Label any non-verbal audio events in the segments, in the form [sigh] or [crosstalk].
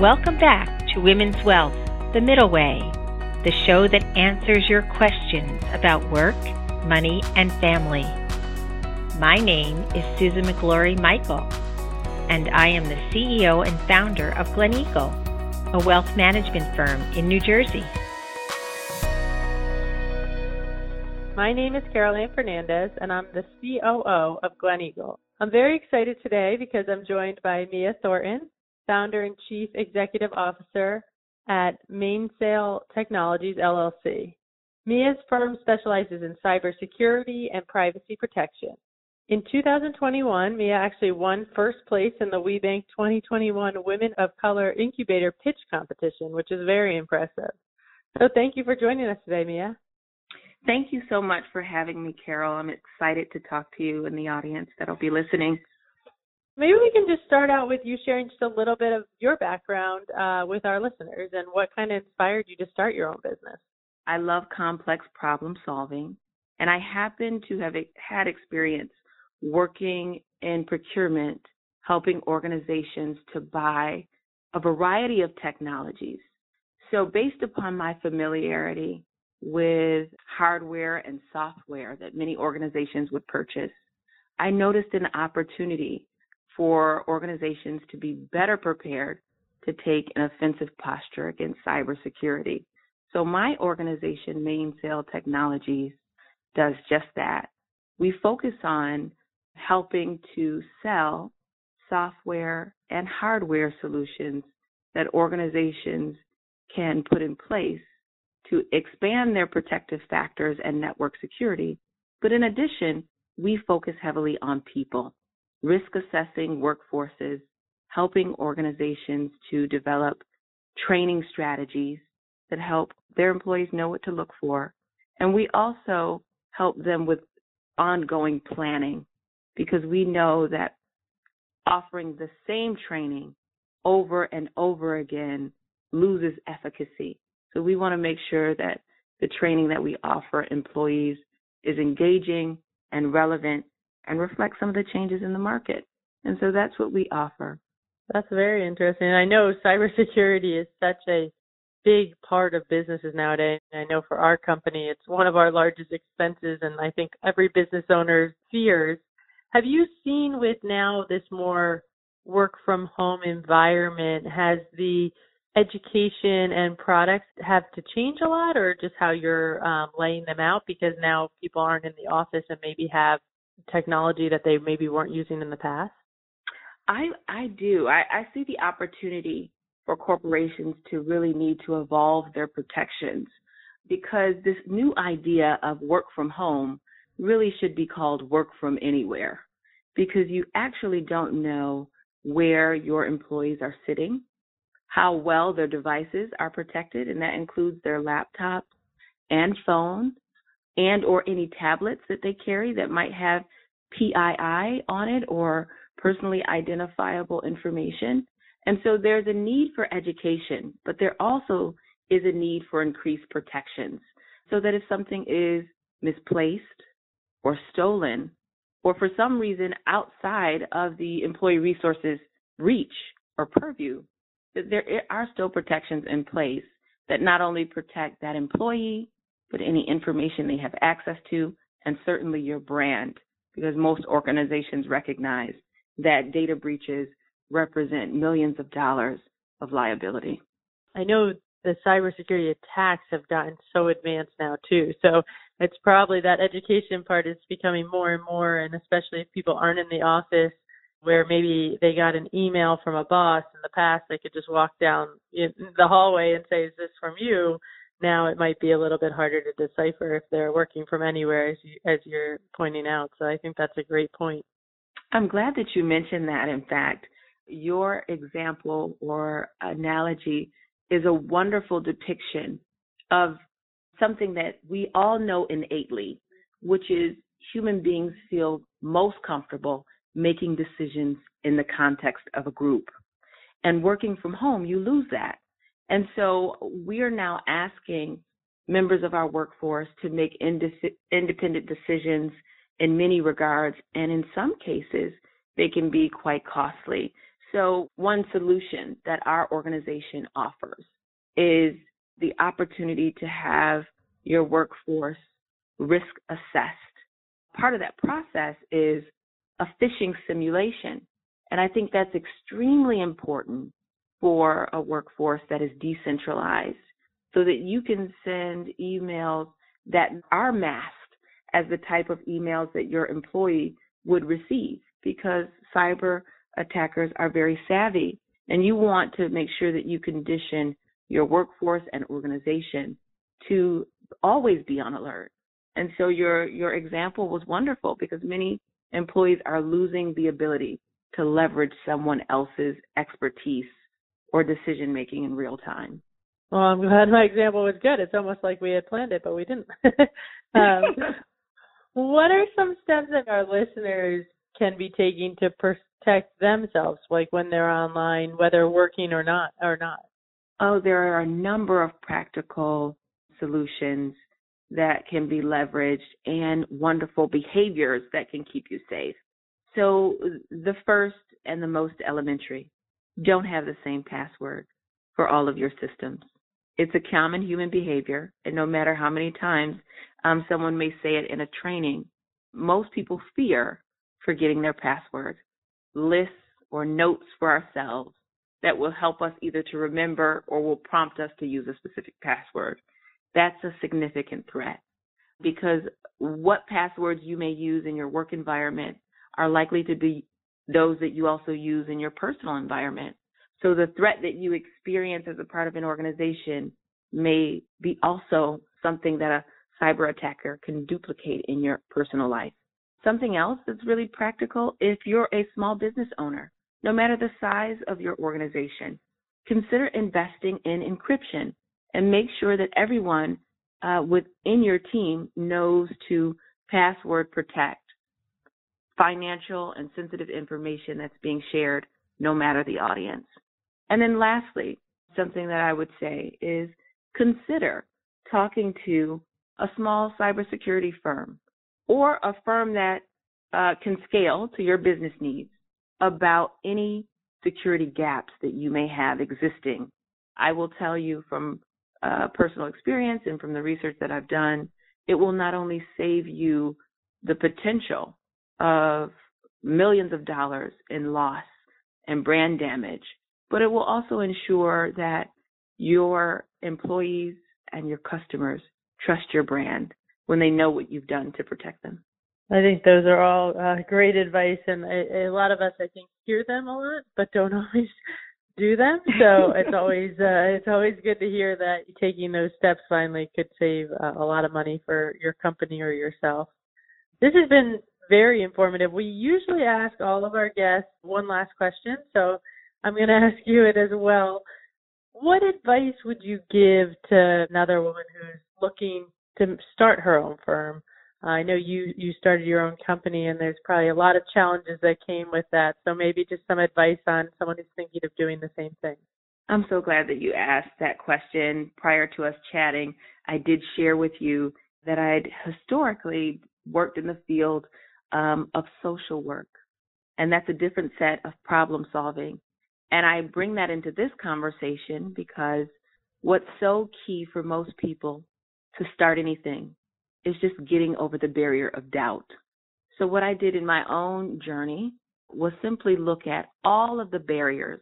Welcome back to Women's Wealth, The Middle Way, the show that answers your questions about work, money, and family. My name is Susan McGlory Michael, and I am the CEO and founder of Glen Eagle, a wealth management firm in New Jersey. My name is Caroline Fernandez, and I'm the COO of Glen Eagle. I'm very excited today because I'm joined by Mia Thornton, founder and chief executive officer at Mainsail Technologies LLC. Mia's firm specializes in cybersecurity and privacy protection. In 2021, Mia actually won first place in the WeBank 2021 Women of Color Incubator Pitch Competition, which is very impressive. So thank you for joining us today, Mia. Thank you so much for having me, Carol. I'm excited to talk to you and the audience that'll be listening Maybe we can just start out with you sharing just a little bit of your background uh, with our listeners and what kind of inspired you to start your own business. I love complex problem solving, and I happen to have had experience working in procurement, helping organizations to buy a variety of technologies. So, based upon my familiarity with hardware and software that many organizations would purchase, I noticed an opportunity for organizations to be better prepared to take an offensive posture against cybersecurity. So my organization, Mainsail Technologies, does just that. We focus on helping to sell software and hardware solutions that organizations can put in place to expand their protective factors and network security. But in addition, we focus heavily on people risk assessing workforces, helping organizations to develop training strategies that help their employees know what to look for. And we also help them with ongoing planning because we know that offering the same training over and over again loses efficacy. So we want to make sure that the training that we offer employees is engaging and relevant and reflect some of the changes in the market. And so that's what we offer. That's very interesting. I know cybersecurity is such a big part of businesses nowadays. I know for our company, it's one of our largest expenses, and I think every business owner fears. Have you seen with now this more work from home environment, has the education and products have to change a lot, or just how you're um, laying them out? Because now people aren't in the office and maybe have technology that they maybe weren't using in the past? I I do. I, I see the opportunity for corporations to really need to evolve their protections because this new idea of work from home really should be called work from anywhere because you actually don't know where your employees are sitting, how well their devices are protected, and that includes their laptops and phone and or any tablets that they carry that might have PII on it or personally identifiable information. And so there's a need for education, but there also is a need for increased protections so that if something is misplaced or stolen or for some reason outside of the employee resources reach or purview, that there are still protections in place that not only protect that employee, but any information they have access to, and certainly your brand, because most organizations recognize that data breaches represent millions of dollars of liability. I know the cybersecurity attacks have gotten so advanced now too. So it's probably that education part is becoming more and more, and especially if people aren't in the office where maybe they got an email from a boss in the past, they could just walk down the hallway and say, "Is this from you?" Now it might be a little bit harder to decipher if they're working from anywhere as you as you're pointing out. So i think that's a great point. I'm glad that you mentioned that. In fact your example or analogy is a wonderful depiction of something that we all know innately which is human beings feel most comfortable making decisions in the context of a group. And working from home you lose that and so we are now asking members of our workforce to make independent decisions in many regards, and in some cases, they can be quite costly. So, one solution that our organization offers is the opportunity to have your workforce risk assessed. Part of that process is a phishing simulation. And I think that's extremely important for a workforce that is decentralized so that you can send emails that are masked as the type of emails that your employee would receive because cyber attackers are very savvy and you want to make sure that you condition your workforce and organization to always be on alert. And so your your example was wonderful because many employees are losing the ability to leverage someone else's expertise or decision making in real time. Well, I'm glad my example was good. It's almost like we had planned it, but we didn't. [laughs] um, what are some steps that our listeners can be taking to protect themselves, like when they're online, whether working or not, or not? Oh, there are a number of practical solutions that can be leveraged and wonderful behaviors that can keep you safe. So the first and the most elementary, don't have the same password for all of your systems. It's a common human behavior, and no matter how many times um, someone may say it in a training, most people fear forgetting their password. Lists or notes for ourselves that will help us either to remember or will prompt us to use a specific password. That's a significant threat because what passwords you may use in your work environment are likely to be those that you also use in your personal environment. So the threat that you experience as a part of an organization may be also something that a cyber attacker can duplicate in your personal life. Something else that's really practical if you're a small business owner, no matter the size of your organization, consider investing in encryption and make sure that everyone uh, within your team knows to password protect financial and sensitive information that's being shared, no matter the audience. And then lastly, something that I would say is consider talking to a small cybersecurity firm or a firm that uh, can scale to your business needs about any security gaps that you may have existing. I will tell you from uh, personal experience and from the research that I've done, it will not only save you the potential of millions of dollars in loss and brand damage, but it will also ensure that your employees and your customers trust your brand when they know what you've done to protect them. I think those are all uh, great advice, and a, a lot of us, I think, hear them a lot, but don't [laughs] always do them. So it's [laughs] always uh, it's always good to hear that taking those steps finally could save uh, a lot of money for your company or yourself. This has been very informative. We usually ask all of our guests one last question, so I'm going [laughs] to ask you it as well. What advice would you give to another woman who's looking to start her own firm? I know you you started your own company, and there's probably a lot of challenges that came with that. So maybe just some advice on someone who's thinking of doing the same thing. I'm so glad that you asked that question. Prior to us chatting, I did share with you that I'd historically worked in the field um, of social work. And that's a different set of problem solving. And I bring that into this conversation because what's so key for most people to start anything is just getting over the barrier of doubt. So, what I did in my own journey was simply look at all of the barriers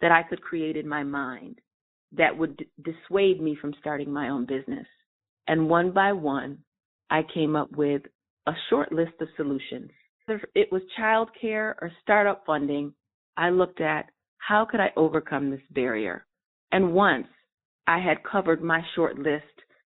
that I could create in my mind that would d- dissuade me from starting my own business. And one by one, I came up with a short list of solutions. It was childcare or startup funding, I looked at how could I overcome this barrier? And once I had covered my short list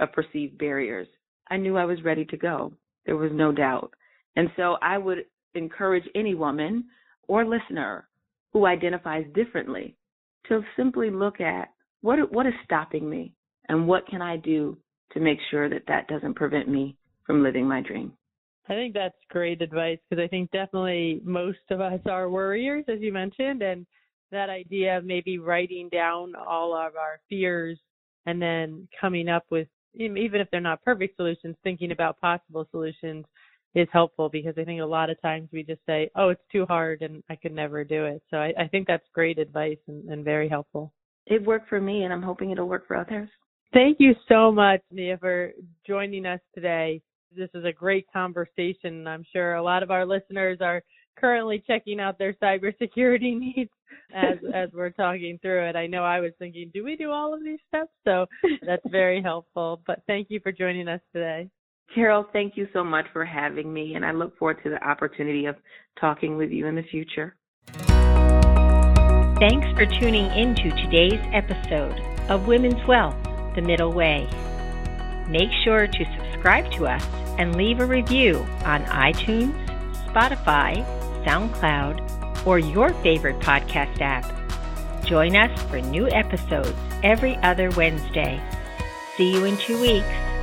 of perceived barriers, I knew I was ready to go. There was no doubt. And so I would encourage any woman or listener who identifies differently to simply look at what what is stopping me and what can I do to make sure that that doesn't prevent me from living my dream. I think that's great advice because I think definitely most of us are worriers, as you mentioned, and that idea of maybe writing down all of our fears and then coming up with, even if they're not perfect solutions, thinking about possible solutions is helpful because I think a lot of times we just say, "Oh, it's too hard and I could never do it." So I, I think that's great advice and, and very helpful. It worked for me, and I'm hoping it'll work for others. Thank you so much, Mia, for joining us today. This is a great conversation. I'm sure a lot of our listeners are currently checking out their cybersecurity [laughs] needs as [laughs] as we're talking through it. I know I was thinking, do we do all of these steps? So [laughs] that's very helpful. But thank you for joining us today. Carol, thank you so much for having me, and I look forward to the opportunity of talking with you in the future. Thanks for tuning in to today's episode of Women's Wealth The Middle Way. Make sure to subscribe to us and leave a review on iTunes, Spotify, SoundCloud, or your favorite podcast app. Join us for new episodes every other Wednesday. See you in two weeks.